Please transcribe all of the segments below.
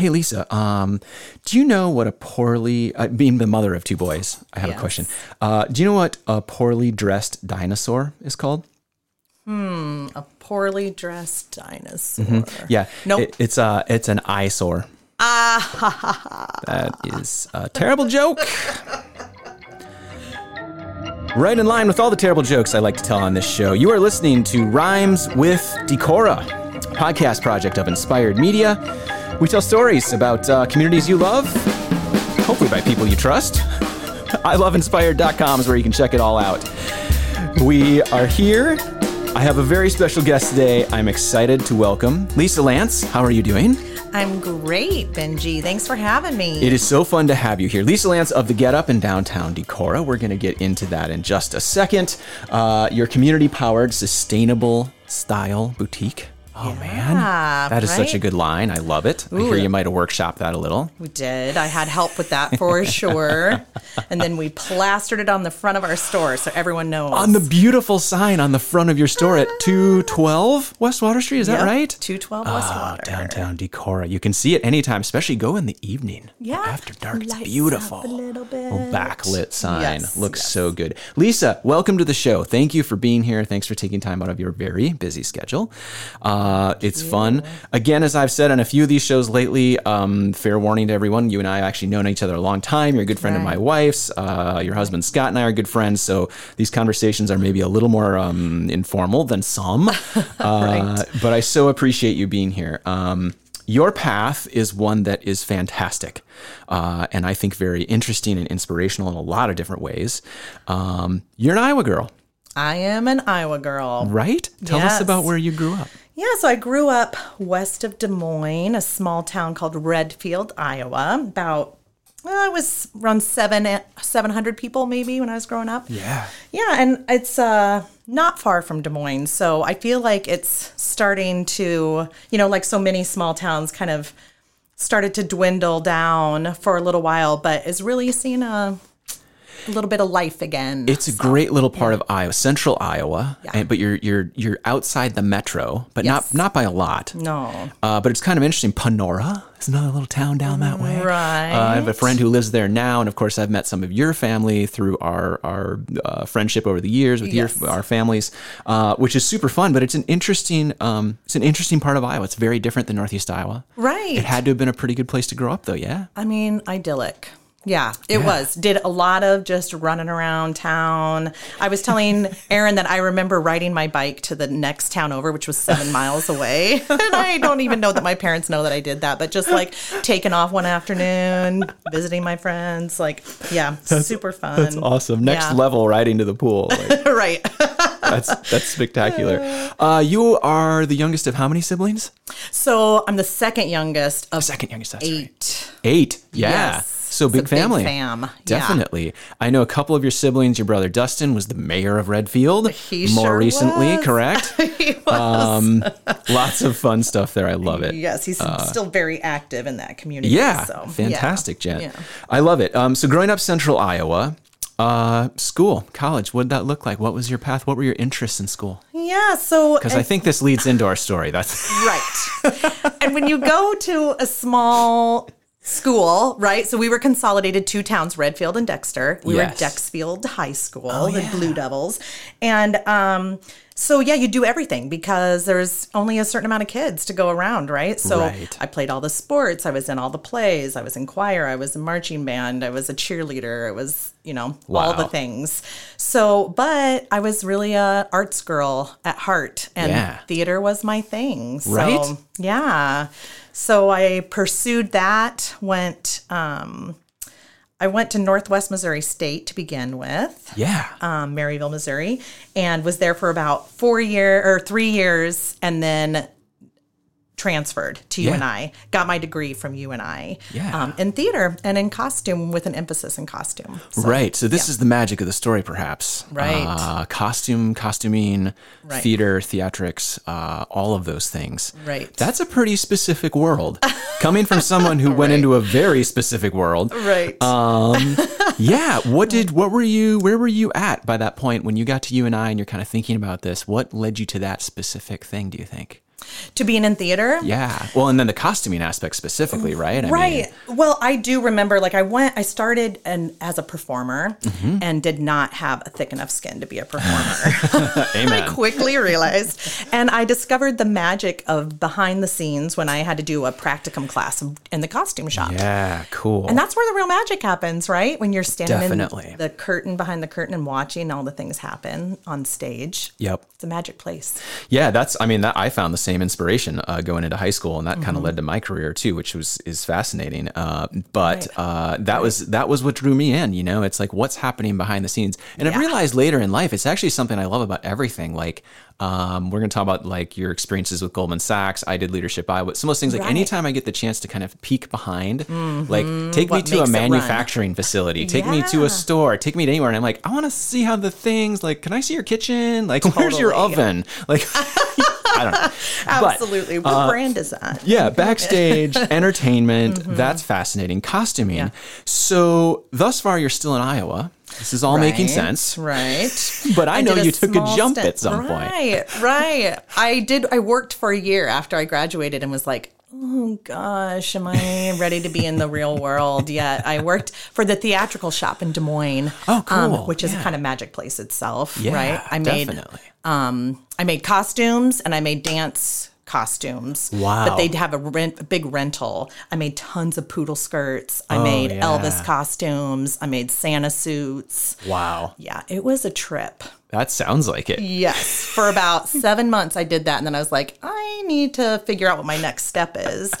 Hey, Lisa, um, do you know what a poorly, uh, being the mother of two boys, I have Yes. a question. Uh, do you know what a poorly dressed dinosaur is called? Hmm, a poorly dressed dinosaur. Mm-hmm. Yeah. Nope. It- it's, uh, it's an eyesore. Ah, that is a terrible joke. Right in line with all the terrible jokes I like to tell on this show, you are listening to Rhymes with Decorah, a podcast project of Inspired Media. We tell stories about uh, communities you love, hopefully by people you trust. iloveinspired.com is where you can check it all out. We are here. I have a very special guest today. I'm excited to welcome Lisa Lantz. How are you doing? I'm great, Benji. Thanks for having me. It is so fun to have you here. Lisa Lantz of the Getup in downtown Decorah. We're going to get into that in just a second. Uh, your community powered, sustainable style boutique. Oh, man. That is such a good line. I love it. I hear you might have workshopped that a little. we did. I had help with that for sure. And then we plastered it on the front of our store so everyone knows. On the beautiful sign on the front of your store at ah. 212 West Water Street, is that right? 212 West Oh, Water. downtown Decorah. You can see it anytime, especially go in the evening. Yeah. After dark. It's Lights beautiful. a little bit. Little backlit sign. Yes, Looks yes. so good. Lisa, welcome to the show. Thank you for being here. Thanks for taking time out of your very busy schedule. Uh, Uh, it's fun. Again, as I've said on a few of these shows lately, um, fair warning to everyone, you and I have actually known each other a long time. You're a good friend of my wife's. Uh, your husband Scott and I are good friends. So these conversations are maybe a little more um, informal than some. uh, But I so appreciate you being here. Um, your path is one that is fantastic, uh, and I think very interesting and inspirational in a lot of different ways. Um, you're an Iowa girl, I am an Iowa girl. right? Tell us about where you grew up. Yeah, so I grew up west of Des Moines, a small town called Redfield, Iowa. About well, I was around seven seven hundred people maybe when I was growing up. Yeah. Yeah, and it's uh, not far from Des Moines, so I feel like it's starting to, you know, like so many small towns, kind of started to dwindle down for a little while, but is really seeing a, a little bit of life again. It's a great little part of Iowa, central Iowa, Yeah. and, but you're you're you're outside the metro, but Yes. not not by a lot. no, Uh, but it's kind of interesting. Panora is another little town down that way. Right. Uh, I have a friend who lives there now, and of course, I've met some of your family through our our uh, friendship over the years with Yes. your our families, uh, which is super fun. But it's an interesting um, it's an interesting part of Iowa. It's very different than Northeast Iowa. right. It had to have been a pretty good place to grow up, though. Yeah. I mean, idyllic. Yeah, it was. Did a lot of just running around town. I was telling Erin that I remember riding my bike to the next town over, which was seven miles away. and I don't even know that my parents know that I did that, but just like taking off one afternoon, visiting my friends. Like, yeah, super fun. That's awesome. Next Yeah. level, riding to the pool. Like, right. that's that's spectacular. Uh, you are the youngest of how many siblings? so I'm the second youngest of Second youngest. That's right. eight. Eight. Yeah. Yes. So big family. fam. Yeah. Definitely. I know a couple of your siblings. Your brother Dustin was the mayor of Redfield. He more sure recently, was. correct? Um, lots of fun stuff there. I love it. Yes, he's still very active in that community. Uh, Yeah, so, yeah. fantastic, Jen. Yeah. I love it. Um, so growing up central Iowa, uh, school, college, what did that look like? What was your path? What were your interests in school? Yeah, so Because I think this leads into our story. That's right. and when you go to a small school, right? So we were consolidated two towns, Redfield and Dexter. We Yes. were Dexfield High School, Oh, the yeah. Blue Devils. And um so yeah, you do everything because there's only a certain amount of kids to go around, right? So Right. I played all the sports, I was in all the plays, I was in choir, I was in marching band, I was a cheerleader, it was, you know, all the things. So, but I was really a arts girl at heart and Yeah. theater was my thing. So, Right? yeah. So I pursued that, went um I went to Northwest Missouri State to begin with, yeah. um, Maryville, Missouri, and was there for about four year or three years, and then transferred to Yeah. UNI. Got my degree from UNI Yeah. um, in theater and in costume with an emphasis in costume. So, right. So this is the magic of the story, perhaps. Right. Uh, costume, costuming, Right. theater, theatrics, uh, all of those things. Right. That's a pretty specific world. Coming from someone who went into a very specific world. Right. Um, yeah. What did? What were you? Where were you at by that point when you got to UNI and you're kind of thinking about this? What led you to that specific thing? Do you think? To being in theater. Yeah. Well, and then the costuming aspect specifically, right? I right. well, I do remember like I went I started and as a performer Mm-hmm. and did not have a thick enough skin to be a performer. Amen. I quickly realized. And I discovered the magic of behind the scenes when I had to do a practicum class in the costume shop. Yeah, cool. And that's where the real magic happens, right? When you're standing Definitely. in the curtain behind the curtain and watching all the things happen on stage. yep. It's a magic place. Yeah, that's. I mean, that I found the same inspiration uh, going into high school, and that Mm-hmm. kind of led to my career too, which was is fascinating. Uh, but Right. uh, that was that was what drew me in. You know, it's like what's happening behind the scenes, and I've realized later in life, it's actually something I love about everything. Like, um, we're going to talk about like your experiences with Goldman Sachs. I did leadership Iowa. Some of those things. Like Right. anytime I get the chance to kind of peek behind, like take me to a makes it run. manufacturing facility, take me to a store, take me to anywhere, and I'm like, I want to see how the things. Like, can I see your kitchen? Like, where's your oven? Like. I don't know. But, Absolutely. what brand is that? yeah, backstage, entertainment, that's fascinating. Costuming. Mm-hmm. Yeah. So, thus far, you're still in Iowa. This is all making sense. Right. But I, know you took a jump stint- at some point. Right, right. I did. I worked for a year after I graduated and was like, oh gosh, am I ready to be in the real world yet? I worked for the theatrical shop in Des Moines. Oh, cool. which is Yeah. a kind of magic place itself, Yeah, right? I made definitely. um, I made costumes and I made dance costumes. Wow. But they'd have a, rent, a big rental. I made tons of poodle skirts. I Oh, made yeah. Elvis costumes. I made Santa suits. Wow. Yeah, it was a trip. That sounds like it. Yes. For about seven months, I did that. And then I was like, I need to figure out what my next step is.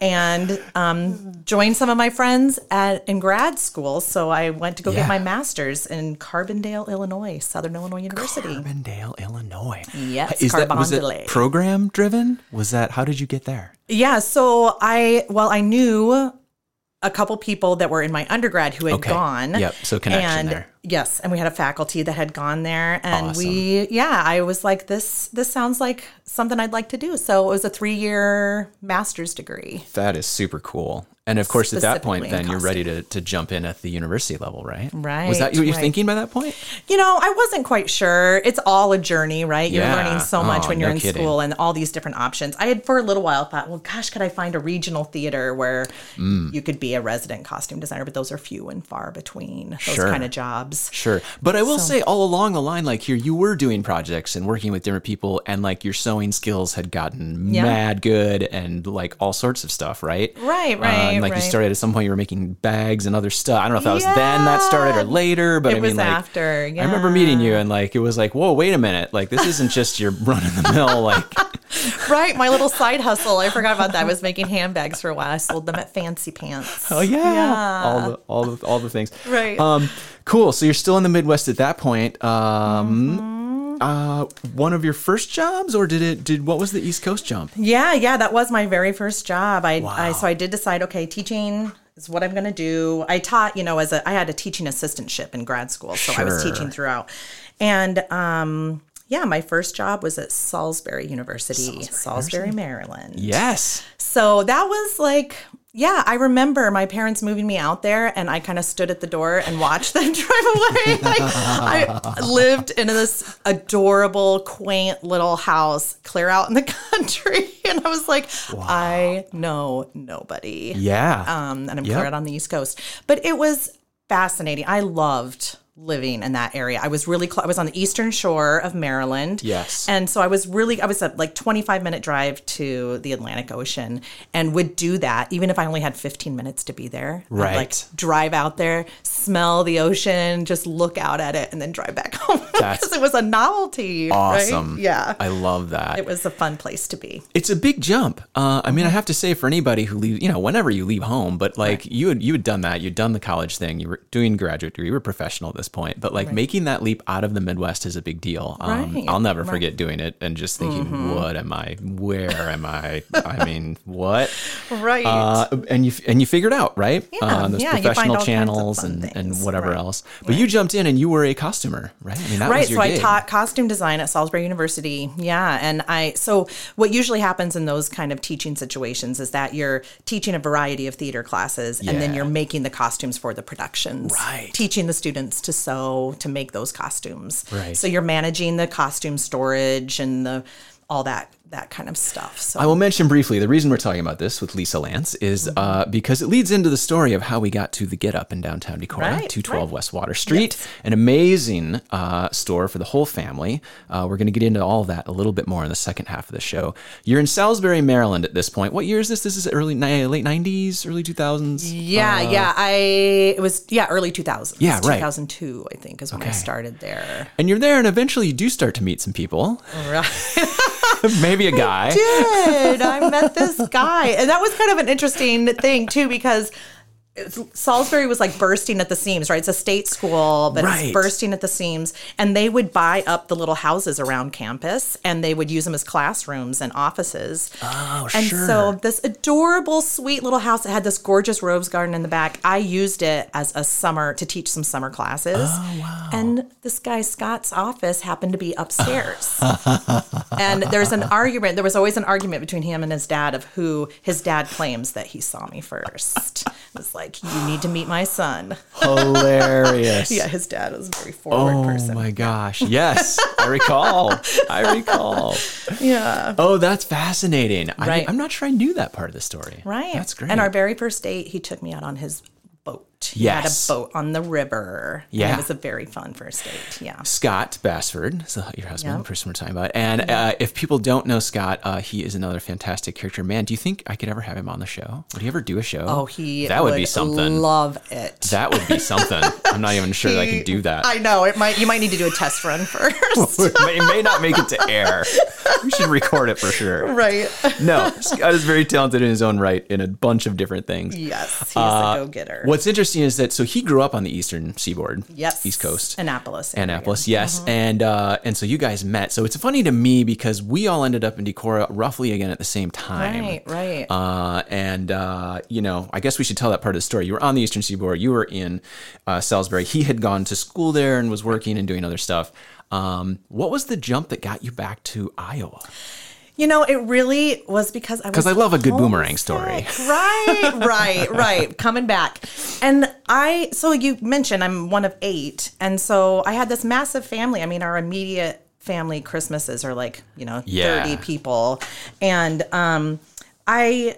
And um, joined some of my friends at in grad school. So I went to go Yeah. get my master's in Carbondale, Illinois, Southern Illinois University. Carbondale, Illinois. Yes, Is that was it program driven? Was that how did you get there? Yeah. So I, well, I knew a couple people that were in my undergrad who had Okay. gone. Yep, so connection and, there. Yes, and we had a faculty that had gone there, and we, yeah, I was like, this, this sounds like something I'd like to do. So it was a three-year master's degree. That is super cool. And of course, at that point, then you're ready to, to jump in at the university level, right? Right, Was that what you were right. thinking by that point? You know, I wasn't quite sure. It's all a journey, right? You're Yeah. learning so much Oh, when you're no in kidding. school and all these different options. I had for a little while thought, well, gosh, could I find a regional theater where Mm. you could be a resident costume designer? But those are few and far between. Those Sure. kind of jobs. Sure. But I will say all along the line, like here, you were doing projects and working with different people, and like your sewing skills had gotten Yeah. mad good and like all sorts of stuff, right? Right, right, Um, like right. you started at some point, you were making bags and other stuff. I don't know if that was then that started or later, but It I mean, like, after, I remember meeting you and like, it was like, whoa, wait a minute. Like, this isn't just your run of the mill, like, Right, my little side hustle. I forgot about that. I was making handbags for a while. I sold them at Fancy Pants. oh yeah, Yeah. all the, all the, all the things. Right. Um, cool. So you're still in the Midwest at that point. Um, Mm-hmm. Uh, one of your first jobs, or did it? Did what was the East Coast jump? Yeah, yeah, that was my very first job. I, I Wow. so I did decide, okay, teaching is what I'm going to do. I taught, you know, as a I had a teaching assistantship in grad school, so I was teaching throughout. And um yeah, my first job was at Salisbury University, Salisbury, Maryland. Yes. So that was like, yeah, I remember my parents moving me out there and I kind of stood at the door and watched them drive away. Like, I lived in this adorable, quaint little house clear out in the country. And I was like, I know nobody. Yeah. Um, and I'm Yep. clear out on the East Coast. But it was fascinating. I loved living in that area. I was really close. I was on the eastern shore of Maryland. Yes. And so I was really I was a like 25 minute drive to the Atlantic Ocean and would do that even if I only had 15 minutes to be there. I'd, Right. like drive out there, smell the ocean, just look out at it and then drive back home because it was a novelty, awesome. right? Yeah. I love that. it was a fun place to be. it's a big jump. Uh, I mean, I have to say for anybody who leaves, you know, whenever you leave home, but like you had you had done that, you'd done the college thing, you were doing graduate degree, you were professional at this point, but like making that leap out of the Midwest is a big deal. Um, Right, I'll never right. forget doing it and just thinking, what am I? Where am I? I mean, what? Right. Uh, and you and you figured it out right Yeah, uh, those yeah, professional all kinds of channels and, and whatever right, else. But you jumped in and you were a costumer, right? I mean, that right was your so i taught costume design at salisbury university yeah and i so what usually happens in those kind of teaching situations is that you're teaching a variety of theater classes and then you're making the costumes for the productions Right. teaching the students to sew to make those costumes Right. so you're managing the costume storage and the all that that kind of stuff. So I will mention briefly the reason we're talking about this with Lisa Lantz is Mm-hmm. uh, because it leads into the story of how we got to the Getup in downtown Decorah, Right, 212 right. West Water Street, an amazing uh, store for the whole family. Uh, we're going to get into all of that a little bit more in the second half of the show. You're in Salisbury, Maryland at this point. What year is this? This is early late 90s, early 2000s. yeah, yeah, I it was yeah early 2000s. Uh, Yeah, right. 2002 I think is when I started there. And you're there, and eventually you do start to meet some people. Maybe a guy. I did. I met this guy. And that was kind of an interesting thing, too, because Salisbury was like bursting at the seams, right? It's a state school, but Right. it's bursting at the seams. And they would buy up the little houses around campus and they would use them as classrooms and offices. Oh, and sure. so this adorable, sweet little house that had this gorgeous rose garden in the back, I used it as a summer to teach some summer classes. Oh, wow. And this guy, Scott's office happened to be upstairs. and there's an argument. There was always an argument between him and his dad of who his dad claims that he saw me first. It was like, you need to meet my son. Hilarious. Yeah, his dad was a very forward Oh person. Oh my gosh. Yes, I recall. I recall. Yeah. Oh, that's fascinating. Right. I, I'm not sure I knew that part of the story. Right. That's great. And our very first date, he took me out on his boat. He Yes. had a boat on the river. Yeah. it was a very fun first date. Yeah. Scott Bassford, so your husband, Yep. the person we're talking about. And uh, if people don't know Scott, uh, he is another fantastic character. Man, do you think I could ever have him on the show? Would he ever do a show? Oh, he that would, be something. Love it. that would be something. I'm not even sure that I He- could do that. I know it might. You might need to do a test run first. it may, may not make it to air. We should record it for sure. right. No, Scott is very talented in his own right in a bunch of different things. Yes, he's Uh, a go getter. What's interesting is that so he grew up on the eastern seaboard, Yes. East Coast, Annapolis. area. Annapolis, yes, and uh, and so you guys met. So it's funny to me because we all ended up in Decorah roughly again at the same time. Right. Right. Uh, and uh, you know, I guess we should tell that part of the story. You were on the Eastern Seaboard. You were in uh, Salisbury. He had gone to school there and was working and doing other stuff. Um, what was the jump that got you back to Iowa? You know, it really was because I was 'Cause I love a good boomerang story. Right, right, right. Coming back. And I so you mentioned I'm one of 8 and so I had this massive family. I mean, our immediate family Christmases are like, you know, Yeah. 30 people. And um I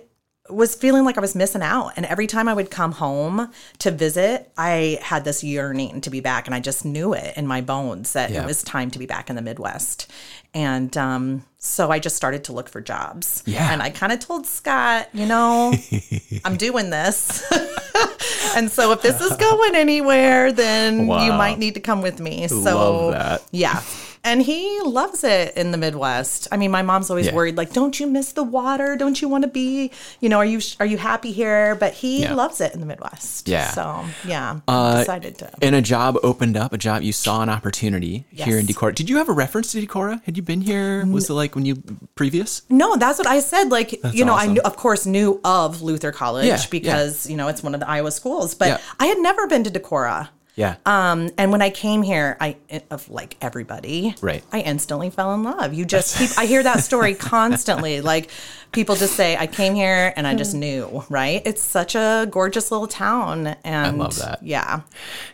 was feeling like I was missing out. And every time I would come home to visit, I had this yearning to be back. And I just knew it in my bones that Yeah. it was time to be back in the Midwest. And um, so I just started to look for jobs. Yeah. And I kind of told Scott, you know, I'm doing this. and so if this is going anywhere, then you might need to come with me. So yeah. And he loves it in the Midwest. I mean, my mom's always Yeah. worried, like, don't you miss the water? Don't you want to be, you know, are you are you happy here? But he Yeah. loves it in the Midwest. Yeah. So yeah, Uh, decided to. And a job opened up, a job you saw an opportunity here in Yes. Decorah. Did you have a reference to Decorah? Had you been here? Was it like when you previous? No, that's what I said. Like, you know, I knew, of course knew of Luther College Yeah, because you know it's one of the Iowa schools, but. I had never been to Decorah. Yeah. Um, and when I came here, I of like everybody, Right. I instantly fell in love. You just keep. I hear that story constantly. Like people just say, "I came here and I just knew." Right? It's such a gorgeous little town, and I love that. Yeah,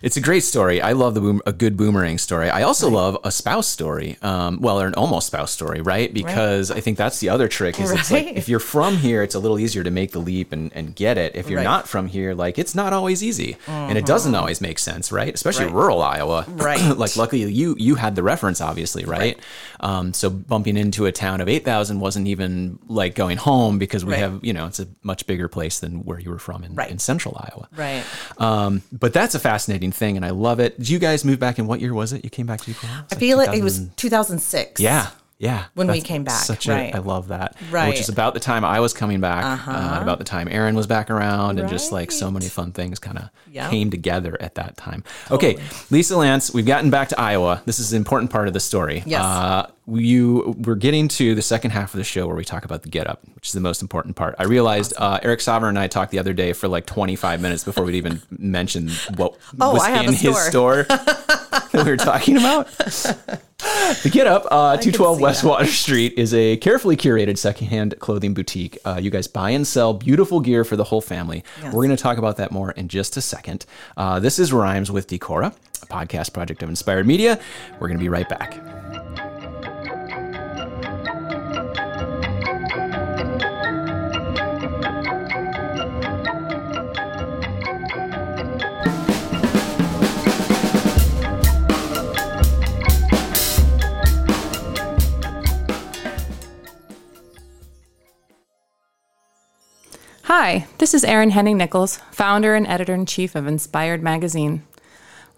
It's a great story. I love the boom, a good boomerang story. I also love a spouse story. Um, well, or an almost spouse story, right? Because I think that's the other trick. Is it's like if you're from here, it's a little easier to make the leap and, and get it. If you're Right. not from here, like it's not always easy, and it doesn't always make sense, right? Especially Right. rural Iowa. Right. like luckily you you had the reference, obviously, right? Um, so bumping into a town of eight thousand wasn't even like going home because we Right. have you know it's a much bigger place than where you were from in, Right. in central Iowa. right. Um, but that's a fascinating thing, and I love it. Did you guys move back in what year was it? You came back to Decorah? I feel it. It was 2006. Yeah, yeah. When we came back, such right. A, I love that. Right. Which is about the time I was coming back, uh and about the time Erin was back around, and just like so many fun things kind of Yeah. came together at that time. Okay, Lisa Lantz, we've gotten back to Iowa. This is an important part of the story. Yes. Uh, you we're getting to the second half of the show where we talk about the Getup, which is the most important part. I realized uh, Eric Sauber and I talked the other day for like 25 minutes before we'd even mention what Oh, was in a his store that we were talking about. The Getup, uh, 212 West that. Water Street, is a carefully curated secondhand clothing boutique. Uh, you guys buy and sell beautiful gear for the whole family. Yes. We're going to talk about that more in just a second. Uh, this is Rhymes with Decorah, a podcast project of Inspired Media. We're going to be right back. Hi, this is Erin Henning Nichols, founder and editor in chief of Inspired Magazine.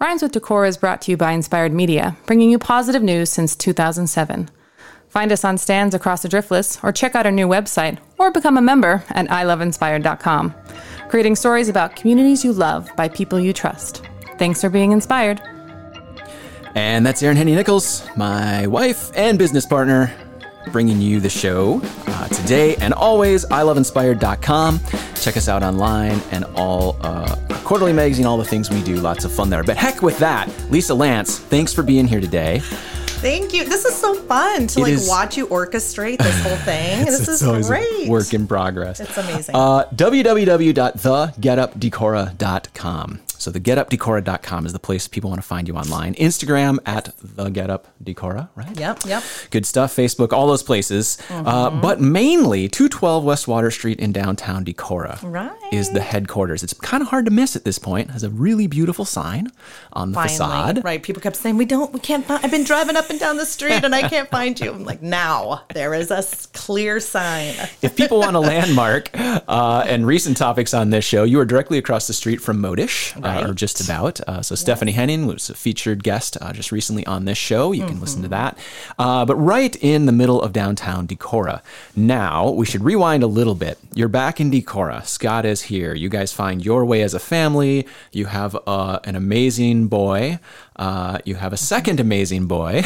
Rhymes with Decorah is brought to you by Inspired Media, bringing you positive news since 2007. Find us on stands across the Driftless, or check out our new website, or become a member at iloveinspired.com. Creating stories about communities you love by people you trust. Thanks for being inspired. And that's Erin Henning Nichols, my wife and business partner, bringing you the show uh, today and always. iloveinspired.com. Check us out online and all uh, quarterly magazine, all the things we do. Lots of fun there. But heck with that, Lisa Lantz, thanks for being here today. Thank you. This is so fun to It like is- watch you orchestrate this whole thing. this is great. work in progress. It's amazing. Uh, www.thegetupdecorah.com. So thegetupdecorah.com is the place people want to find you online. Instagram at thegetupdecorah, right? yep, yep. Good stuff. Facebook, all those places. Mm-hmm. Uh, but mainly 212 West Water Street in downtown Decorah Right. is the headquarters. It's kind of hard to miss at this point. It has a really beautiful sign on the Finally, facade. right? People kept saying we don't, we can't. Find, I've been driving up and down the street and I can't find you. I'm like, now there is a clear sign. If people want a landmark uh, and recent topics on this show, you are directly across the street from Modish, uh, or just about. Uh, so Stephanie Henning was a featured guest uh, just recently on this show. You can listen to Mm-hmm. that. Uh, but right in the middle of downtown Decorah. Now, we should rewind a little bit. You're back in Decorah. Scott is here. You guys find your way as a family. You have uh, an amazing boy. Uh, you have a second amazing boy.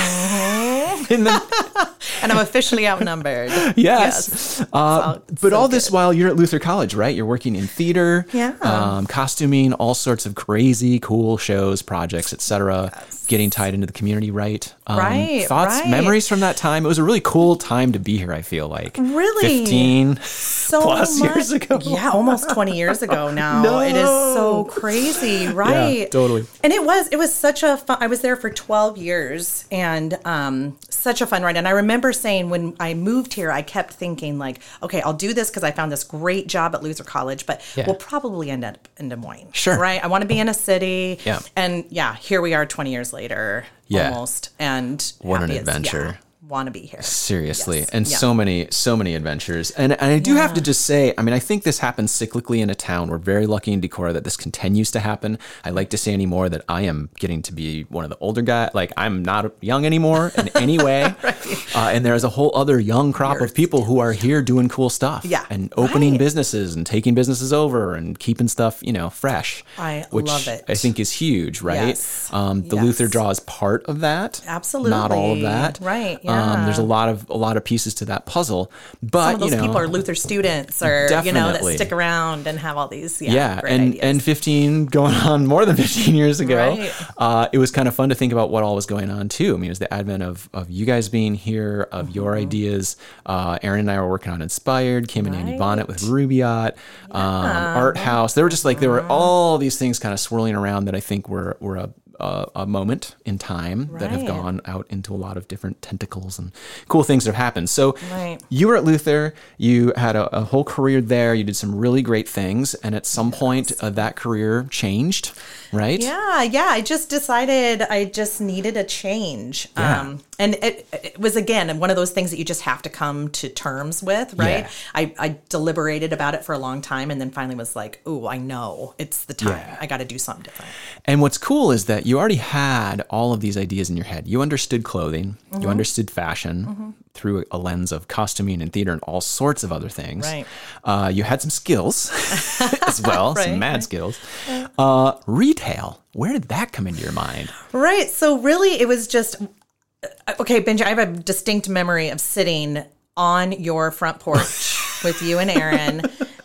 In the, And I'm officially outnumbered. Yes. Uh, all- but all this while you're at Luther College, right? You're working in theater, Yeah. um, costuming, all sorts of crazy, cool shows, projects, etc. Getting tied into the community, right? Um, Right, Thoughts, right. memories from that time. It was a really cool time to be here. I feel like Really? fifteen. so plus much- years ago. Yeah, almost 20 years ago now. No. It is so crazy, right? totally. And it was it was such a fun I was there for 12 years and um such a fun ride. And I remember saying when I moved here, I kept thinking like, okay, I'll do this because I found this great job at Luther College, but Yeah. we'll probably end up in Des Moines. Sure. Right? I want to be in a city. Yeah. And yeah, here we are 20 years later. Yeah. Almost. And What an adventure. Yeah, want to be here. Seriously, Yes. and Yeah. so many, so many adventures. And, and I do have to just say, I mean, I think this happens cyclically in a town. We're very lucky in Decorah that this continues to happen. I like to say anymore that I am getting to be one of the older guys. Like I'm not young anymore in any way. uh, and there's a whole other young crop of people who are here doing cool stuff. Yeah. And opening Right. businesses and taking businesses over and keeping stuff, you know, fresh. I which love it. I think is huge, right? Yes. Um, the Yes. Luther draw is part of that. Absolutely. Not all of that. Right, Um, there's a lot of a lot of pieces to that puzzle, but Some of those you know, people are Luther students or you know that stick around and have all these yeah, yeah, and ideas. and 15 going on more than 15 years ago. Right. Uh, it was kind of fun to think about what all was going on too. I mean, it was the advent of of you guys being here, of your Mm-hmm. ideas. Uh, Erin and I were working on Inspired, Kim and Andy Bonnet with Rubaiyat, um, Art House. There were just like there Mm-hmm. were all these things kind of swirling around that I think were were a a, a moment in time that have gone out into a lot of different tentacles and cool things that have happened. So Right. you were at Luther. You had a, a whole career there. You did some really great things, and at some point, uh, that career changed, right? yeah, yeah. I just decided I just needed a change. Yeah. Um, and it, it was again one of those things that you just have to come to terms with, right? Yeah. I, I deliberated about it for a long time, and then finally was like, "Oh, I know it's the time. Yeah. I got to do something different." And what's cool is that you already had all of these ideas in your head. You understood clothing, Mm-hmm. you understood fashion through a lens of costuming and theater and all sorts of other things. Right. Uh, you had some skills as well, some mad right. skills. Uh, retail, where did that come into your mind? Right. So really, it was just okay, Benji. I have a distinct memory of sitting on your front porch with you and Erin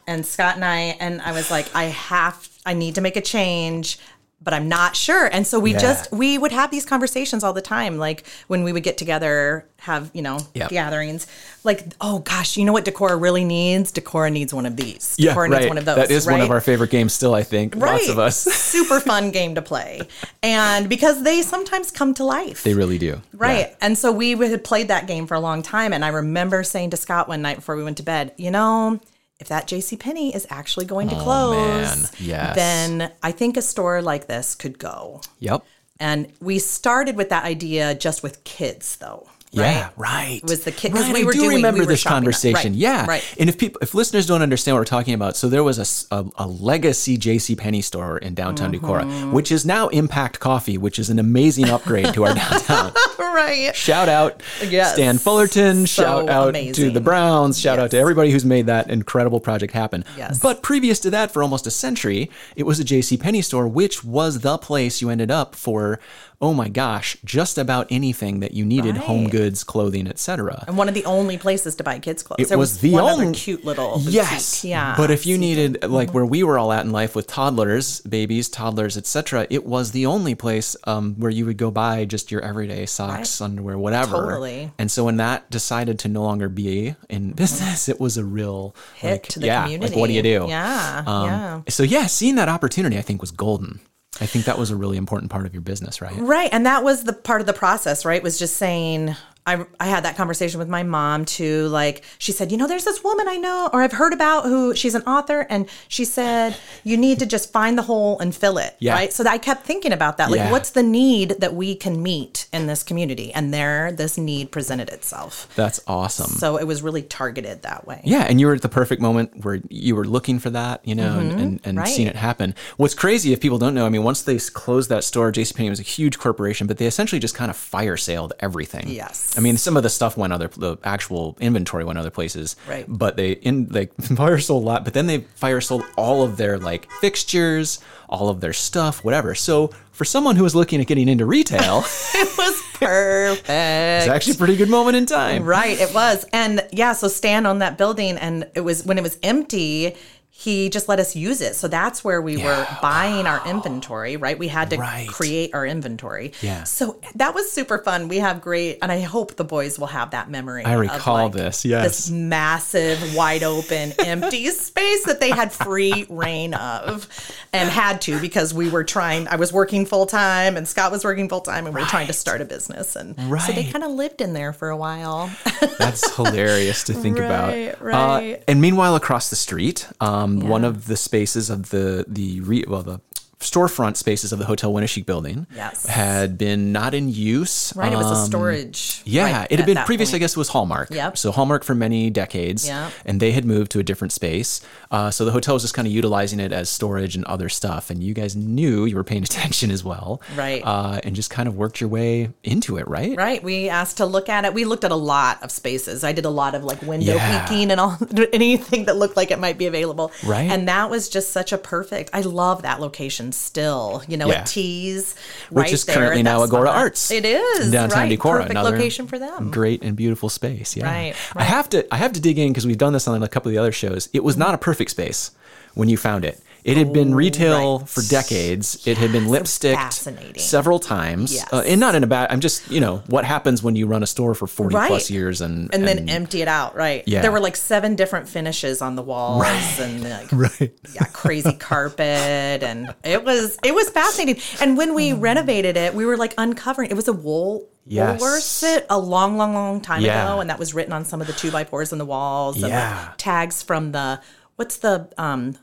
and Scott and I, and I was like, I have, I need to make a change. But I'm not sure. And so we Yeah. just we would have these conversations all the time. Like when we would get together, have, you know, Yep. gatherings. Like, oh gosh, you know what Decorah really needs? Decorah needs one of these. Yeah, right. needs one of those. that is one of our favorite games still, I think. Lots of us. Super fun game to play. And because they sometimes come to life. They really do. Right. Yeah. And so we had played that game for a long time. And I remember saying to Scott one night before we went to bed, you know, if that JC Penney is actually going to oh, close, Oh, man. Yes. then I think a store like this could go. Yep. And we started with that idea just with kids though. Yeah, right. was the kid- 'cause Right, we I do doing- remember we were this conversation. right, Yeah, right. And if people, if listeners don't understand what we're talking about, so there was a legacy J.C. Penney store in downtown Mm-hmm. Decorah, which is now Impact Coffee, which is an amazing upgrade to our downtown. right. Shout out Yes. Stan Fullerton. So shout out to the Browns. Shout out to everybody who's made that incredible project happen. Yes. But previous to that, for almost a century, it was a J.C. Penney store, which was the place you ended up for. Oh my gosh, just about anything that you needed, home goods, clothing, etc. And one of the only places to buy kids' clothes. It there was was, the one only cute little boutique. yes Yeah. but if you So needed like Mm-hmm. where we were all at in life with toddlers babies toddlers etc it was the only place um, where you would go buy just your everyday socks underwear whatever Totally. and so when that decided to no longer be in business it was a real hit like, to the yeah, community. like what do you do Yeah. um, yeah. so yeah seeing that opportunity i think was golden i think that was a really important part of your business right Right. And that was the part of the process, right? Was just saying, I, I had that conversation with my mom too. Like, she said, you know, there's this woman I know or I've heard about who she's an author. And she said, you need to just find the hole and fill it. Yeah. Right. So I kept thinking about that. Like, Yeah. what's the need that we can meet in this community? And there, this need presented itself. that's awesome So it was really targeted that way. Yeah, and you were at the perfect moment where you were looking for that, you know, and, and, and Mm-hmm. Right. seeing it happen. What's crazy, if people don't know, I mean, once they closed that store, JCPenney was a huge corporation, but they essentially just kind of fire sailed everything. Yes. I mean, some of the stuff went other, the actual inventory went other places. Right. But they in like fire sold a lot, but then they fire sold all of their like fixtures, all of their stuff, whatever. So for someone who was looking at getting into retail, It was perfect. it's actually a pretty good moment in time. Right, it was. And yeah, so stand on that building and it was when it was empty, he just let us use it. So that's where we were buying our inventory, right? We had to Right. create our inventory. Yeah. So that was super fun. We have great and I hope the boys will have that memory. I recall like, this, yes. This massive, wide open, empty space that they had free reign of and had to because we were trying I was working full time and Scott was working full time and we were trying to start a business. And so they kind of lived in there for a while. That's hilarious to think about. Right, Uh, and meanwhile, across the street, um, Um, one of the spaces of the the re, well the storefront spaces of the Hotel Winneshiek building Yes. had been not in use. Right, it was a um, storage. Yeah, right it had been that previous. I guess it was Hallmark. Yep. So Hallmark for many decades. Yep. And they had moved to a different space. Uh, so the hotel was just kind of utilizing it as storage and other stuff. And you guys knew you were paying attention as well. Right. Uh, and just kind of worked your way into it, right? Right, we asked to look at it. We looked at a lot of spaces. I did a lot of like window Yeah. peeking and all anything that looked like it might be available. Right. and that was just such a perfect. I love that location still. You know, Yeah. at Tees, Which right is currently now Agora spot. Arts. It is downtown right. Decorah, Perfect another location for them. Great and beautiful space. Yeah. Right, I have to I have to dig in because we've done this on a couple of the other shows. It was not a perfect space when you found it. It had been retail Oh, right. for decades. it had been lipsticked several times, Yes. uh, and not in a bad. I'm just you know what happens when you run a store for 40 Right. plus years and And then empty it out, right? Yeah. There were like seven different finishes on the walls and like right. yeah, crazy carpet and it was it was fascinating. And when we renovated it, we were like uncovering it was a wool Yes. Woolworths a long, long, long time Yeah. ago, and that was written on some of the two by fours in the walls and Yeah. like tags from the what's the um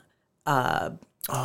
uh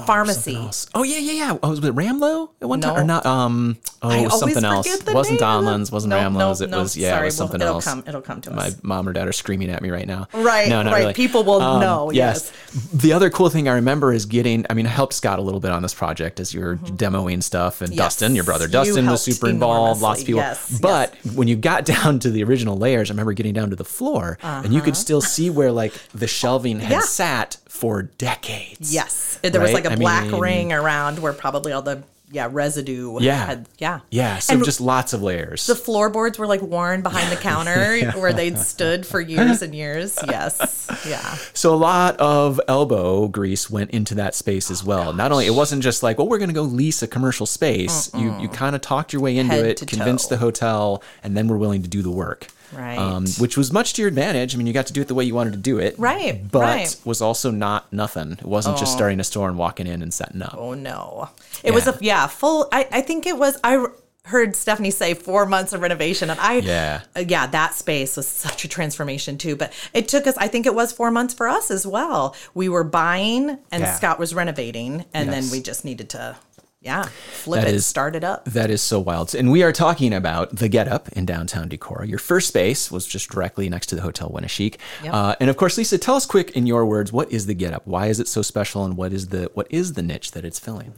pharmacy. Oh yeah, yeah, yeah. Oh, was it Ramlo at one time or not? Um, oh, I it was something else. wasn't. Donlands, wasn't Nope, Ramlo's. it was yeah, Sorry, it was we'll- something it'll else. come- it'll come to My us. mom or dad are screaming at me right now. Right, No, not right. really. Um, People will know, yes. The other cool thing I remember is getting. I mean, I helped Scott a little bit on this project as you were demoing stuff, and Mm-hmm. Yes. Dustin, your brother You Dustin, was super involved. Lots of people. Yes, but when you got down to the original layers, I remember getting down to the floor, and you could still see where like the shelving had Uh-huh. Sat for decades. Yes. There was like a I black mean- ring around where probably all the yeah, residue Yeah. had yeah. Yeah. So And just lots of layers. the floorboards were like worn behind the counter where they'd stood for years and years. Yes. Yeah. So a lot of elbow grease went into that space as oh, well. Not only it wasn't just like, well, we're going to go lease a commercial space. You you kind of talked your way into Head it, convinced toe. the hotel, and then we're willing to do the work. Um, Right. which was much to your advantage. I mean, you got to do it the way you wanted to do it. Right, But right. was also not nothing. It wasn't just starting a store and walking in and setting up. Oh no. It was a yeah, full I, I think it was I heard Stephanie say 4 months of renovation and I Yeah. uh, yeah, that space was such a transformation too, but it took us I think it was 4 months for us as well. We were buying and Yeah. Scott was renovating and then we just needed to Yeah. Flip That it, is- start it up. That is so wild. And we are talking about the Getup in downtown Decorah. Your first space was just directly next to the Hotel Winneshiek. Yep. Uh, and of course, Lisa, tell us quick in your words, what is the Getup? Why is it so special, and what is the what is the niche that it's filling?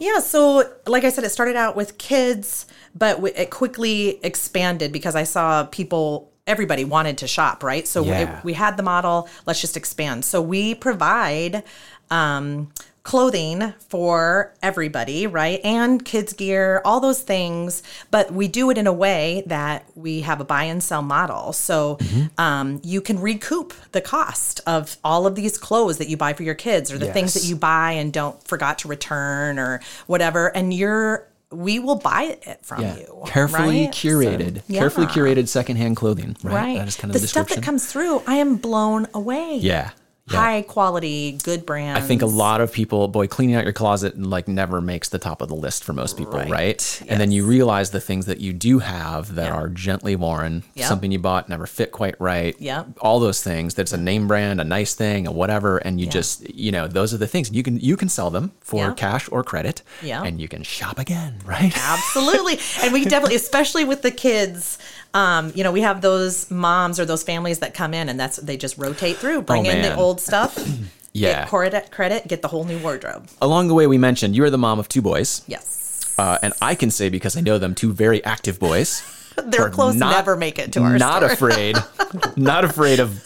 Yeah, so like I said, it started out with kids, but w- it quickly expanded because I saw people, everybody wanted to shop, right? So Yeah. it, we had the model, let's just expand. So we provide um, clothing for everybody, right? And kids' gear, all those things, but we do it in a way that we have a buy and sell model. So um, you can recoup the cost of all of these clothes that you buy for your kids or the things that you buy and don't forgot to return or whatever and you're we will buy it from you Carefully right? curated, So, yeah. carefully curated secondhand clothing. Right. right That is kind of the the, stuff that comes through i am blown away yeah. Yeah. high quality good brands I think a lot of people, boy, cleaning out your closet like never makes the top of the list for most people, right? Right. And then you realize the things that you do have that Yeah. are gently worn, Yep. something you bought never fit quite right. Yep. All those things. That's a name brand, a nice thing, a whatever, and you Yeah. just, you know, those are the things you can you can sell them for Yeah. cash or credit, Yeah. and you can shop again, right? absolutely and we definitely especially with the kids um, you know we have those moms or those families that come in and that's they just rotate through bring in the old stuff Yeah. get credit credit get the whole new wardrobe Along the way, we mentioned you are the mom of two boys, yes uh, and I can say because I know them, two very active boys. their clothes not- never make it to our not store afraid, not afraid of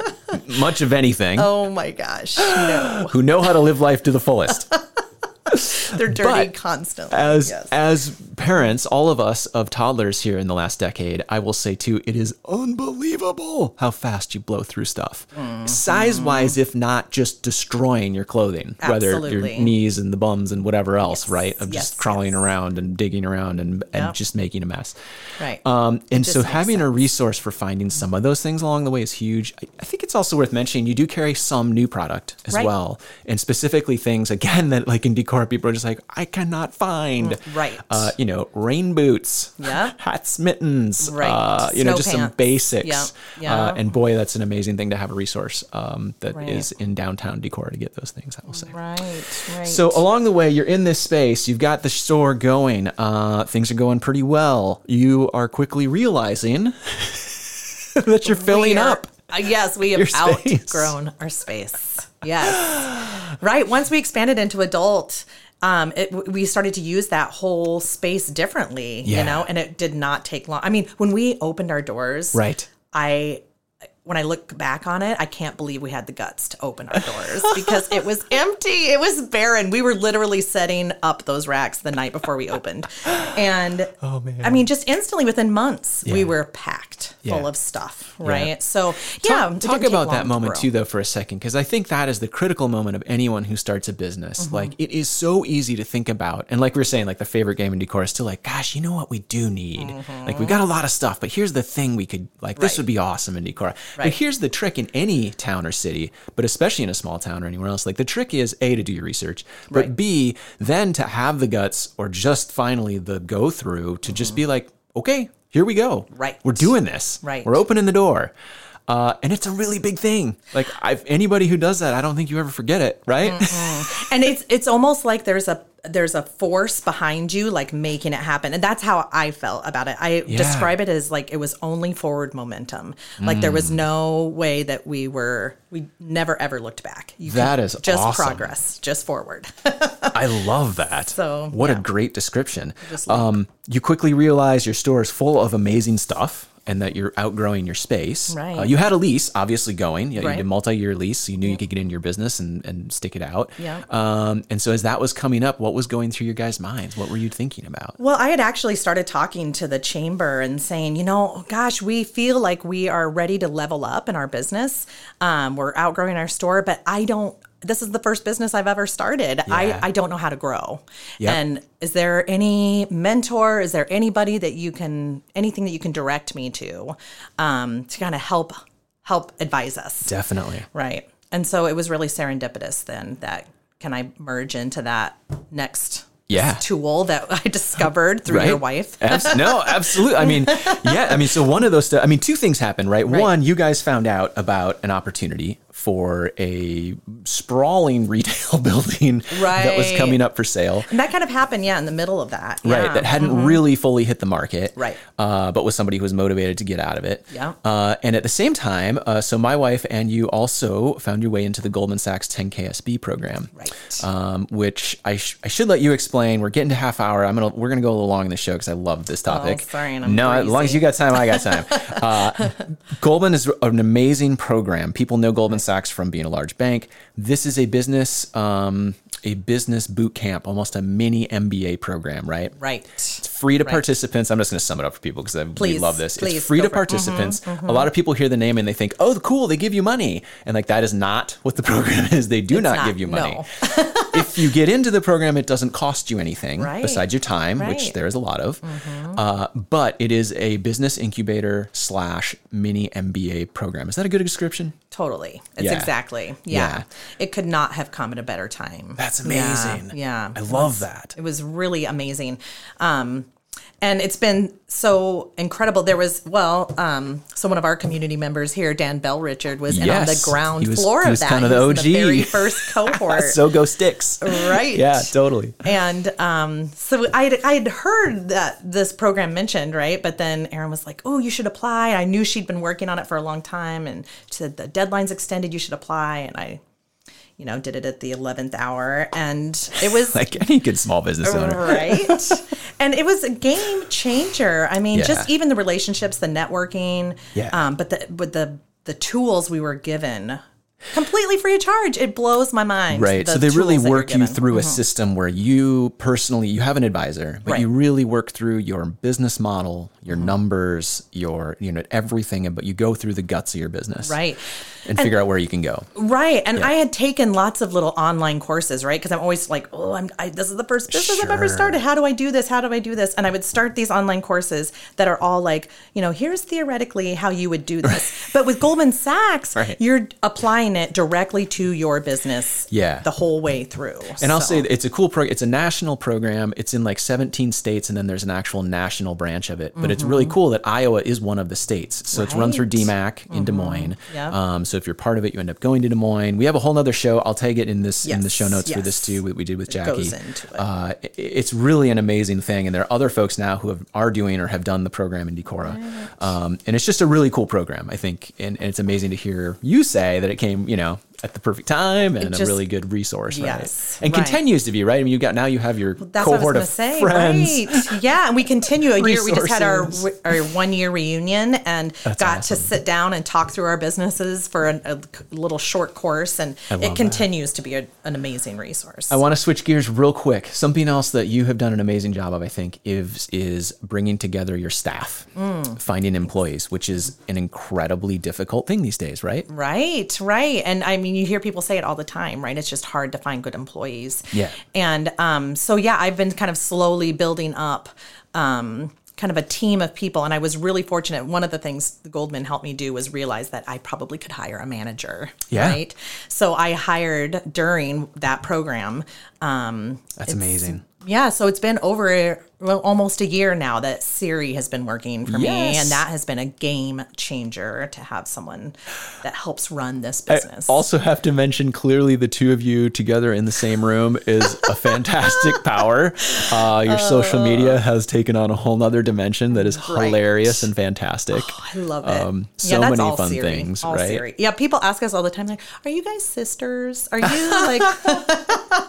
much of anything. oh my gosh no Who know how to live life to the fullest. they're dirty But constantly As yes. as parents, all of us of toddlers here in the last decade, I will say too, it is unbelievable how fast you blow through stuff. Mm-hmm. Size wise, if not just destroying your clothing, whether your knees and the bums and whatever else, Yes, right? Of just yes, crawling yes. around and digging around and, and Yep. just making a mess. right Um, and so having a resource for finding some of those things along the way is huge. I, I think it's also worth mentioning you do carry some new product as Right. well, and specifically things again that like in Decorah people are just like I cannot find. Mm, right. Uh, you know, rain boots. Yeah. Hats, mittens. Right. Uh, you know, Snow just some basics. Yeah. Uh, Yeah. and boy, that's an amazing thing to have a resource um, that is Right. in downtown Decorah to get those things. I will say. right right So along the way, you're in this space. You've got the store going. Uh, things are going pretty well. You are quickly realizing that you're filling are- up. Uh, yes, we have outgrown our space. Yes. right. Once we expanded into adult, um, it, we started to use that whole space differently, Yeah. you know, and it did not take long. I mean, when we opened our doors, Right. I when I look back on it, I can't believe we had the guts to open our doors because it was empty. It was barren. We were literally setting up those racks the night before we opened. And Oh, man. I mean, just instantly within months, we were packed full of stuff, right? So, yeah, Talk, talk about that moment grow. too, though, for a second, because I think that is the critical moment of anyone who starts a business. Mm-hmm. Like, it is so easy to think about, and like we are saying, like the favorite game in Decorah is still like, gosh, you know what we do need? Like, we've got a lot of stuff, but here's the thing we could like. This Mm-hmm. Would be awesome in Decorah. But here's the trick in any town or city, but especially in a small town or anywhere else. Like, the trick is a to do your research, but Right. b then to have the guts or just finally the go through to just be like, okay, here we go. Mm-hmm. Right. we're doing this. Right. we're opening the door. Uh, and it's a really big thing. Like I've anybody who does that, I don't think you ever forget it, right? and it's it's almost like there's a there's a force behind you like making it happen and that's how i felt about it i Yeah. describe it as like it was only forward momentum like there Mm. was no way that we were we never ever looked back you That is just awesome. progress just forward I love that. So, what a great description. Um, you quickly realize your store is full of amazing stuff. And that you're outgrowing your space. Right. Uh, you had a lease, obviously going. You, you Right. did multi-year lease, so you knew you could get into your business and, and stick it out. Yeah. Um, and so as that was coming up, what was going through your guys' minds? What were you thinking about? Well, I had actually started talking to the chamber and saying, you know, gosh, we feel like we are ready to level up in our business. Um, we're outgrowing our store, but I don't. This is the first business I've ever started. Yeah. I, I don't know how to grow. Yep. And is there any mentor? Is there anybody that you can anything that you can direct me to um, to kind of help help advise us? Definitely. Right. And so it was really serendipitous then that can I merge into that next Yeah. tool that I discovered through your wife? Abs- no, absolutely. I mean, yeah. I mean, so one of those. Stu- I mean, two things happened, right? One, you guys found out about an opportunity for a sprawling retail building that was coming up for sale. And that kind of happened, yeah, in the middle of that. Right, that hadn't really fully hit the market. Right. Uh, but was somebody who was motivated to get out of it. Yeah. Uh, and at the same time, uh, so my wife and you also found your way into the Goldman Sachs 10KSB program. Right. Um, which I, sh- I should let you explain. We're getting to half hour. I'm gonna we're gonna go a little long in the show because I love this topic. Oh, sorry, and I'm no, as long as you got time, I got time. uh, Goldman is an amazing program. People know Goldman Sachs from being a large bank. This is a business um, a business boot camp, almost a mini MBA program, right? Right. It's free to participants. I'm just going to sum it up for people because I we love this. please, it's free to it. Mm-hmm, participants. A lot of people hear the name and they think, "Oh, cool, they give you money." And like that is not what the program is. They do not, not, give you money. no. if you get into the program, it doesn't cost you anything Right. besides your time, which Right. Mm-hmm. there is a lot of. Uh, but it is a business incubator slash mini MBA program. Is that a good description? Totally. It's Yeah. exactly. Yeah. Yeah. It could not have come at a better time. That's amazing. Yeah. I love that. It was really amazing. Um, and it's been so incredible. There was, well, um, so one of our community members here, Dan Bell Richard, was in on the ground was- floor he of was that. kind of the He was in OG. very first cohort. So go sticks. Right. Yeah, totally. And um, so I I had heard that this program mentioned, right? But then Erin was like, oh, you should apply. I knew she'd been working on it for a long time. And she said, the deadline's extended. You should apply. And I, you know, did it at the 11th hour. And it was Like any good small business owner. right. and it was a game changer. I mean, Yeah. just even the relationships, the networking. Yeah. Um, but the but the the tools we were given completely free of charge. It blows my mind. Right. the So they really tools that you're work you given. Mm-hmm. through a system where you personally you have an advisor, but you really work through your business model, your Mm-hmm. numbers, your you know everything, but you go through the guts of your business, Right. and, figure out where you can go. Right. And I had taken lots of little online courses, right? Because I'm always like, oh, I'm, I, this is the first business I've ever started. How do I do this? How do I do this? And I would start these online courses that are all like, you know, here's theoretically how you would do this. but with Goldman Sachs, Right. you're applying it directly to your business Yeah. the whole way through. And I'll say it's a cool program. It's a national program. It's in like 17 states, and then there's an actual national branch of it. But it's really cool that Iowa is one of the states. So it's run through Mm-hmm. DMACC in Des Moines. Yeah. Um, so if you're part of it, you end up going to Des Moines. We have a whole other show. I'll tag it in this in the show notes for this too. What we did with Jackie. into it. Uh, it's really an amazing thing, and there are other folks now who have, are doing or have done the program in Decorah. Um, and it's just a really cool program, I think. And, and it's amazing to hear you say that it came, you know, at the perfect time and a really good resource, Yes, right? And right. continues to be, right? I mean, you got now you have your That's was cohort of say. friends. Right. Yeah. And we continue a year. We just had our, our one year reunion and got awesome. to sit down and talk through our businesses for an, a little short course. And it that. continues to be a, an amazing resource. I want to switch gears real quick. Something else that you have done an amazing job of, I think, is is bringing together your staff, Mm. finding employees, which is an incredibly difficult thing these days, right? Right, right. And I mean, you hear people say it all the time, right? It's just hard to find good employees. Yeah. And um, so, yeah, I've been kind of slowly building up um, kind of a team of people. And I was really fortunate. One of the things Goldman helped me do was realize that I probably could hire a manager. Yeah. Right. So I hired during that program. Um, That's amazing. Yeah, so it's been over almost a year now that Siri has been working for me, and that has been a game changer to have someone that helps run this business. I also have to mention clearly the two of you together in the same room is a fantastic power. Uh, your social media has taken on a whole nother dimension that is Right. hilarious and fantastic. I love it. um, so many fun things, all right? Siri. Yeah, people ask us all the time, like, "Are you guys sisters? Are you like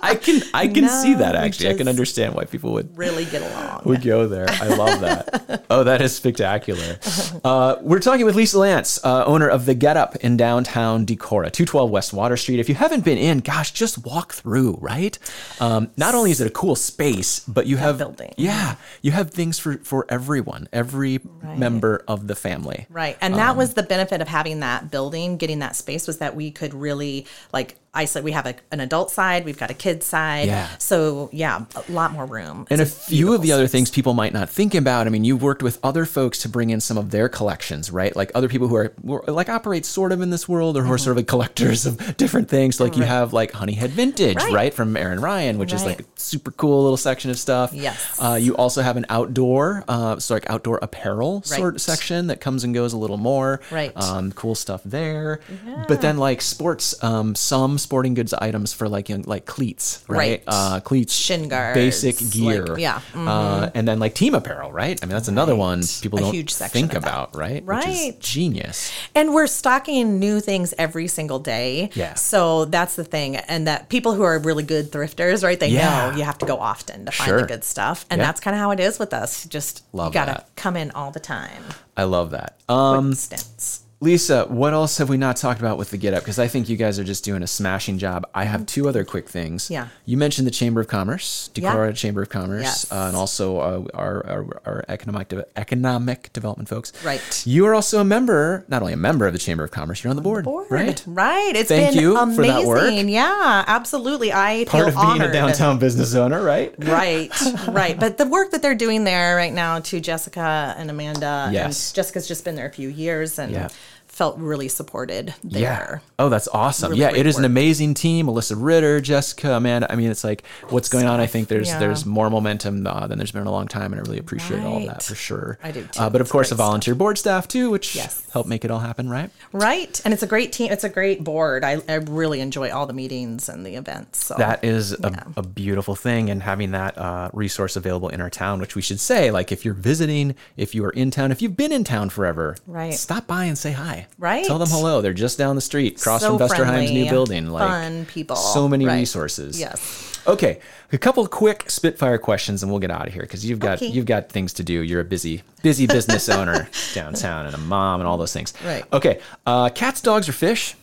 I can I can see that actually. I can understand why people would really get along?" Would go there. I love that. oh, that is spectacular. Uh, we're talking with Lisa Lantz, uh, owner of the Getup in downtown Decorah, 212 West Water Street. If you haven't been in, gosh, just walk through, right? Um, not only is it a cool space, but you have building. Yeah, you have things for for everyone, every member of the family. Right. And Um, that was the benefit of having that building, getting that space was that we could really like isolate. We have a, an adult side, we've got a kid side. Yeah. So yeah, a lot more room. And a It's few of the beautiful other things people might not think about. I mean, you've worked with other folks to bring in some of their collections, right? Like other people who are like operate sort of in this world or who are sort of like collectors of different things. Like you have like Honeyhead Vintage, right, Right. from Aaron Ryan, which is like a super cool little section of stuff. Yes. Uh, you also have an outdoor, uh, so like outdoor apparel sort Right. section that comes and goes a little more. Right. Um, cool stuff there. But then like sports, um, some sporting goods items for like young, like cleats, right? Right. Uh, cleats, Shin guards, basic like- gear. yeah. Uh, and then like team apparel, right? I mean, that's another one people A don't think about, right? Which is Right. genius. And we're stocking new things every single day. Yeah. So that's the thing. And that people who are really good thrifters, right, they Yeah. know you have to go often to find Sure. the good stuff. And Yeah. that's kind of how it is with us. Just Love you got to that. come in all the time. I love that. Um, stints. Lisa, what else have we not talked about with the Getup? Because I think you guys are just doing a smashing job. I have two other quick things. Yeah. You mentioned the Chamber of Commerce, Yeah. Decorah Chamber of Commerce, Yes. uh, and also uh, our, our, our economic de- economic development folks. Right. You are also a member, not only a member of the Chamber of Commerce, you're on the board, Board. right? Right. It's Thank been you amazing. for that work. Yeah, absolutely. I Part of being a downtown business owner, right? Right, right. But the work that they're doing there right now to Jessica and Amanda. Yes. And Jessica's just been there a few years and Yeah. Felt really supported there. Oh, that's awesome. Really yeah, great it is an amazing team. Alyssa Ritter, Jessica, Amanda. I mean, it's like what's going on. I think there's Yeah. there's more momentum uh, than there's been in a long time, and I really appreciate all of that for sure. I do too. Uh, but of It's course, a great stuff. volunteer board staff too, which Yes. help make it all happen, right? Right. And it's a great team. It's a great board. I, I really enjoy all the meetings and the events. So That is a, a beautiful thing, and having that uh, resource available in our town, which we should say, like if you're visiting, if you are in town, if you've been in town forever, Right. Stop by and say hi. Right. Tell them hello. They're just down the street, across So from Vesterheim's new building. Like fun people. So many Right. resources. Yes. Okay, a couple quick Spitfire questions, and we'll get out of here because you've got Okay. you've got things to do. You're a busy busy business owner downtown and a mom and all those things. Right. Okay. Uh, cats, dogs, or fish?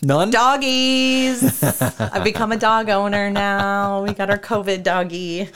None. Doggies. I've become a dog owner now. We got our COVID doggy.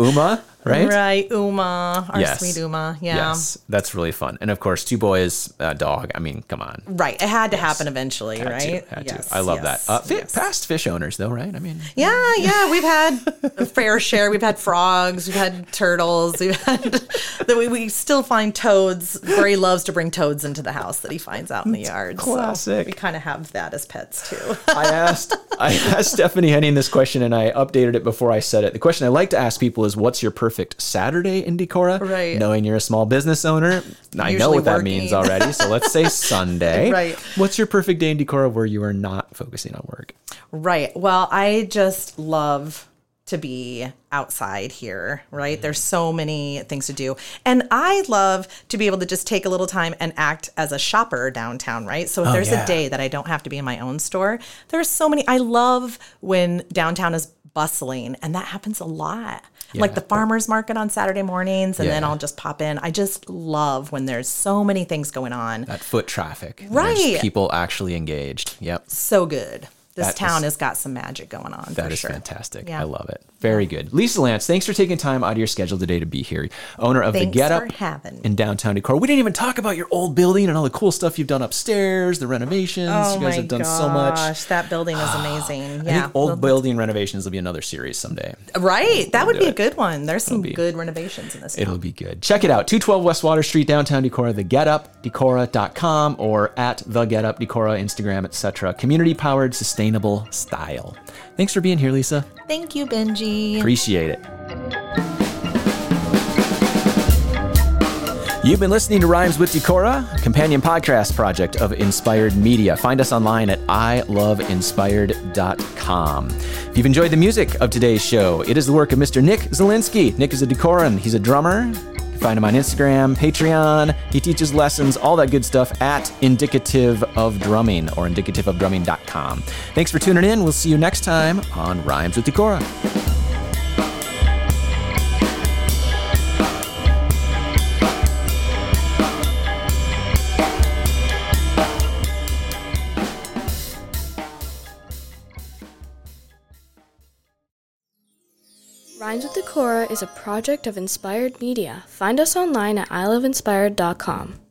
Uma, right? Right. Uma. Our Yes. sweet Uma. Yeah. Yes, that's really fun. And of course, two boys, a dog. I mean, come on. Right. It had to happen eventually, Had right? to, had Yes, to. I love yes, that. Uh, fi- yes. Past fish owners, though, right? I mean, Yeah, yeah, we've had a fair share. We've had frogs, we've had turtles, we've had that we, we still find toads. Gray loves to bring toads into the house that he finds out in the yard. so classic. we kind of have that as pets too. I asked I asked Stephanie Henning this question and I updated it before I said it. The question I like to ask people is what's your perfect Saturday in Decorah? Right. Knowing you're a small business owner, I know what that working. means already. So let's say Sunday. Right. What's your perfect day in Decorah where you are not focusing on work? right. Well, I just love to be outside here, right? There's so many things to do. And I love to be able to just take a little time and act as a shopper downtown, right? So if oh, there's Oh, yeah. a day that I don't have to be in my own store, there's so many. I love when downtown is bustling, and that happens a lot. Like the farmers market on Saturday mornings, and then I'll just pop in. I just love when there's so many things going on. That foot traffic. Right. People actually engaged. Yep. So good. This That town is- has got some magic going on. That is sure. fantastic. Yeah. I love it. Very good. Lisa Lantz, thanks for taking time out of your schedule today to be here. Owner of Thanks the Getup in downtown decor. We didn't even talk about your old building and all the cool stuff you've done upstairs, the renovations. Oh you guys have done so much. gosh, that building is amazing. Yeah, old Well, building renovations will be another series someday. right. That would be a good one. There's some be- good renovations in this. It'll town. be good. Check it out. 212 West Water Street, downtown decor, Decorah, thegetupdecorah.com or at thegetupdecorah, Instagram, etc. Community powered, sustainable style. Thanks for being here, Lisa. Thank you, Benji. Appreciate it. You've been listening to Rhymes with Decorah, a companion podcast project of Inspired Media. Find us online at iloveinspired.com. If you've enjoyed the music of today's show, it is the work of Mr. Nick Zielinski. Nick is a Decoran. He's a drummer. Find him on Instagram, Patreon. He teaches lessons, all that good stuff at Indicative of Drumming or indicativeofdrumming.com. Thanks for tuning in. We'll see you next time on Rhymes with Decorah. Rhymes with Decorah is a project of Inspired Media. Find us online at iloveinspired.com.